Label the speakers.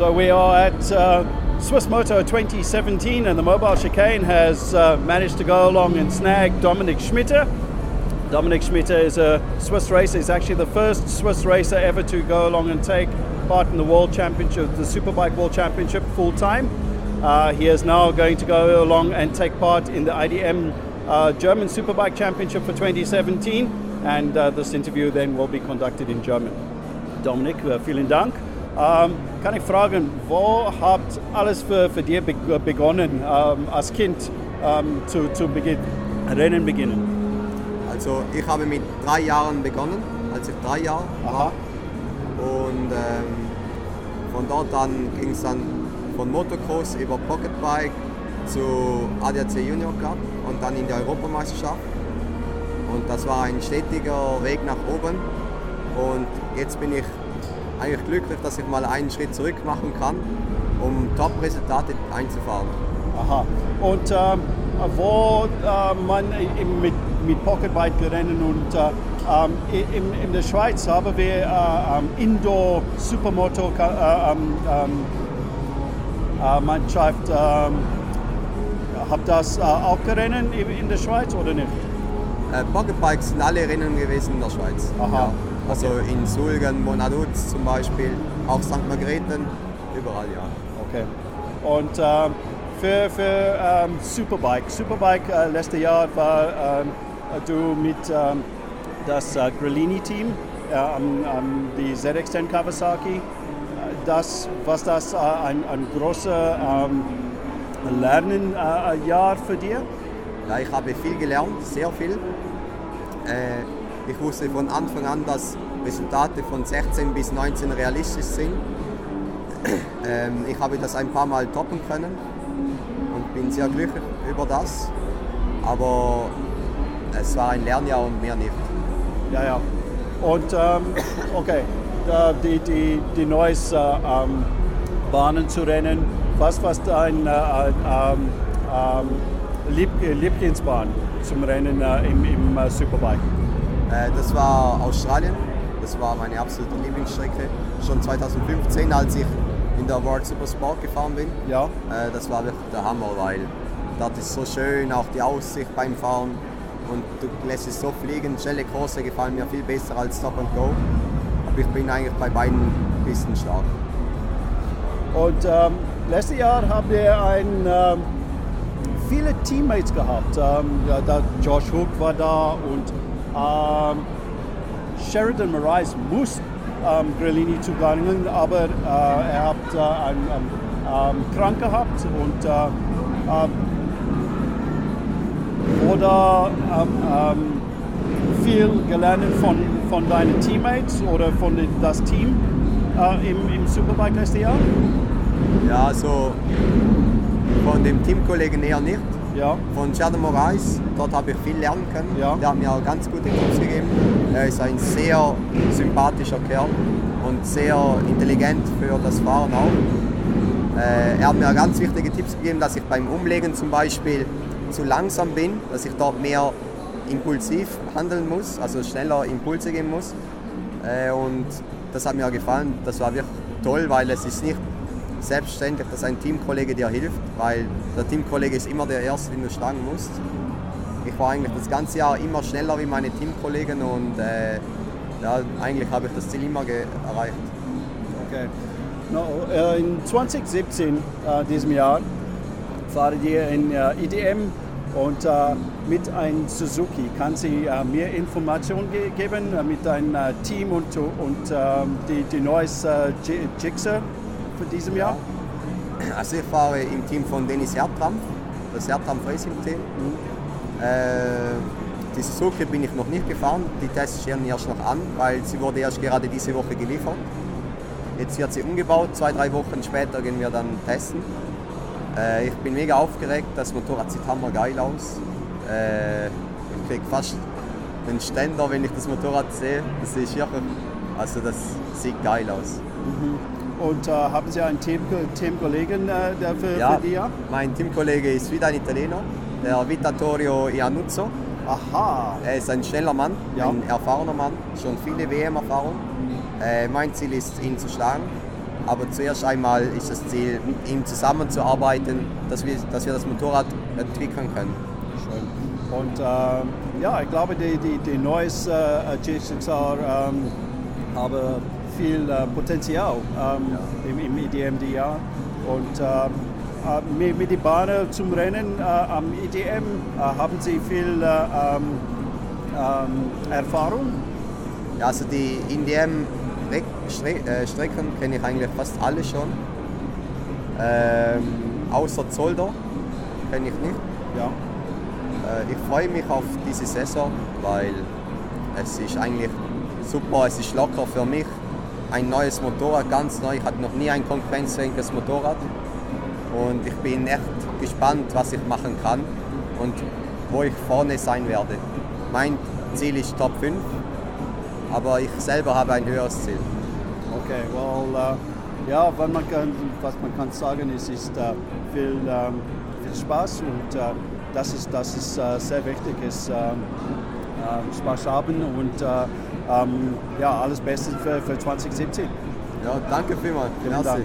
Speaker 1: So we are at uh, Swiss Moto 2017 and the mobile chicane has uh, managed to go along and snag Dominic Schmitter. Dominic Schmitter is a Swiss racer. He's actually the first Swiss racer ever to go along and take part in the World Championship, the Superbike World Championship full time. Uh, he is now going to go along and take part in the IDM uh, German Superbike Championship for 2017 and uh, this interview then will be conducted in German. Dominik, uh, vielen Dank. Ähm, kann ich fragen, wo habt alles für, für dir begonnen, ähm, als Kind ähm, zu, zu Beginn, Rennen beginnen?
Speaker 2: Also ich habe mit drei Jahren begonnen, als ich drei Jahre war. Und ähm, von dort an ging es dann von Motocross über Pocketbike zu ADAC Junior Cup und dann in die Europameisterschaft. Und das war ein stetiger Weg nach oben. Und jetzt bin ich eigentlich glücklich, dass ich mal einen Schritt zurück machen kann, um Top-Resultate einzufahren.
Speaker 1: Aha. Und ähm, wo äh, man mit, mit Pocketbike rennen und äh, ähm, in, in der Schweiz haben wir äh, ähm, Indoor Supermoto äh, ähm, äh, Mannschaft. Habt das äh, auch gerennen in der Schweiz oder nicht?
Speaker 2: Pocketbikes sind alle Rennen gewesen in der Schweiz. Aha. Ja. Also in Sulgen, Monaduz zum Beispiel, auch St. Margrethen, überall ja.
Speaker 1: Okay. Und ähm, für, für ähm, Superbike, Superbike äh, letztes Jahr war ähm, du mit ähm, das äh, Grillini-Team, äh, die ZX10 Kawasaki. Äh, das, was das äh, ein, ein großer ähm, Lernenjahr für dir?
Speaker 2: Ja, ich habe viel gelernt, sehr viel. Äh, ich wusste von Anfang an, dass Resultate von 16 bis 19 realistisch sind. Ähm, ich habe das ein paar Mal toppen können und bin sehr glücklich über das. Aber es war ein Lernjahr und mehr nicht.
Speaker 1: Ja, ja. Und ähm, okay, die, die, die neues äh, ähm, Bahnen zu rennen, was war dein äh, ähm, ähm, Lieb Lieblingsbahn zum Rennen äh, im, im äh, Superbike?
Speaker 2: Äh, das war Australien. Das war meine absolute Lieblingsstrecke. Schon 2015, als ich in der World Supersport gefahren bin.
Speaker 1: Ja.
Speaker 2: Äh, das war wirklich der Hammer, weil dort ist so schön, auch die Aussicht beim Fahren. Und du lässt es so fliegen. Schnelle Kurse gefallen mir viel besser als Stop and Go. Aber ich bin eigentlich bei beiden Pisten stark.
Speaker 1: Und ähm, letztes Jahr haben wir ein, ähm, viele Teammates gehabt. Ähm, ja, da Josh Hook war da und ähm, Sheridan Marais muss ähm, Grillini zugangen, aber äh, er hat äh, einen ähm, krank gehabt und äh, ähm, oder ähm, viel gelernt von, von deinen Teammates oder von das Team äh, im, im Superbike letztes Jahr?
Speaker 2: Ja, also von dem Teamkollegen eher nicht.
Speaker 1: Ja.
Speaker 2: Von Sheridan Moraes, dort habe ich viel lernen können.
Speaker 1: Ja.
Speaker 2: Der hat mir auch ganz gute Tipps gegeben. Er ist ein sehr sympathischer Kerl und sehr intelligent für das Fahren auch. Äh, er hat mir ganz wichtige Tipps gegeben, dass ich beim Umlegen zum Beispiel zu langsam bin, dass ich dort mehr impulsiv handeln muss, also schneller Impulse geben muss. Äh, und das hat mir gefallen. Das war wirklich toll, weil es ist nicht selbstverständlich, dass ein Teamkollege dir hilft, weil der Teamkollege ist immer der Erste, den du schlagen musst. Ich war eigentlich das ganze Jahr immer schneller wie meine Teamkollegen und äh, ja, eigentlich habe ich das Ziel immer erreicht.
Speaker 1: Okay. No, äh, in 2017, äh, diesem Jahr, fahrt ihr in äh, IDM und äh, mit einem Suzuki. Kann Sie äh, mehr Informationen ge geben mit deinem Team und, und die, die neues äh, Für diesem Jahr?
Speaker 2: Also ich fahre im Team von Dennis Hertrampf, das Hertrampf Racing Team. Mhm. Äh, die Suzuki bin ich noch nicht gefahren, die Tests stehen erst noch an, weil sie wurde erst gerade diese Woche geliefert. Jetzt wird sie umgebaut, zwei, drei Wochen später gehen wir dann testen. Äh, ich bin mega aufgeregt, das Motorrad sieht hammer geil aus. Äh, ich kriege fast einen Ständer, wenn ich das Motorrad sehe. Das ist wirklich, also das sieht geil aus.
Speaker 1: Mhm. Und äh, haben Sie einen Team, Teamkollegen äh, für,
Speaker 2: ja,
Speaker 1: für die? Ja,
Speaker 2: mein Teamkollege ist wieder ein Italiener, der Vittorio Iannuzzo.
Speaker 1: Aha.
Speaker 2: Er ist ein schneller Mann, ja. ein erfahrener Mann, schon viele WM-Erfahrung. Äh, mein Ziel ist, ihn zu schlagen. Aber zuerst einmal ist das Ziel, mit ihm zusammenzuarbeiten, dass wir, dass wir das Motorrad entwickeln können.
Speaker 1: Schön. Und äh, ja, ich glaube, die, die, die neues äh, G6R ähm, haben viel äh, Potenzial ähm, im, im EDM-DR. Und ähm, äh, mit, mit den Bahnen zum Rennen äh, am EDM äh, haben Sie viel äh, ähm, ähm, Erfahrung?
Speaker 2: Ja, also die INDM-Strecken kenne ich eigentlich fast alle schon. Ähm, außer Zolder kenne ich nicht.
Speaker 1: Ja.
Speaker 2: Äh, ich freue mich auf diese Saison, weil es ist eigentlich super, es ist locker für mich. Ein neues Motorrad, ganz neu. Ich hatte noch nie ein konkurrenzfähiges Motorrad. Und ich bin echt gespannt, was ich machen kann und wo ich vorne sein werde. Mein Ziel ist Top 5, aber ich selber habe ein höheres Ziel.
Speaker 1: Okay, well, äh, ja, man kann, was man kann sagen ist, ist äh, viel, ähm, viel Spaß und äh, das ist, das ist sehr wichtig, ist ähm, äh, Spaß haben und ähm, ja, alles Beste für, für 2017.
Speaker 2: Ja, danke vielmals.
Speaker 1: Vielen. Dank.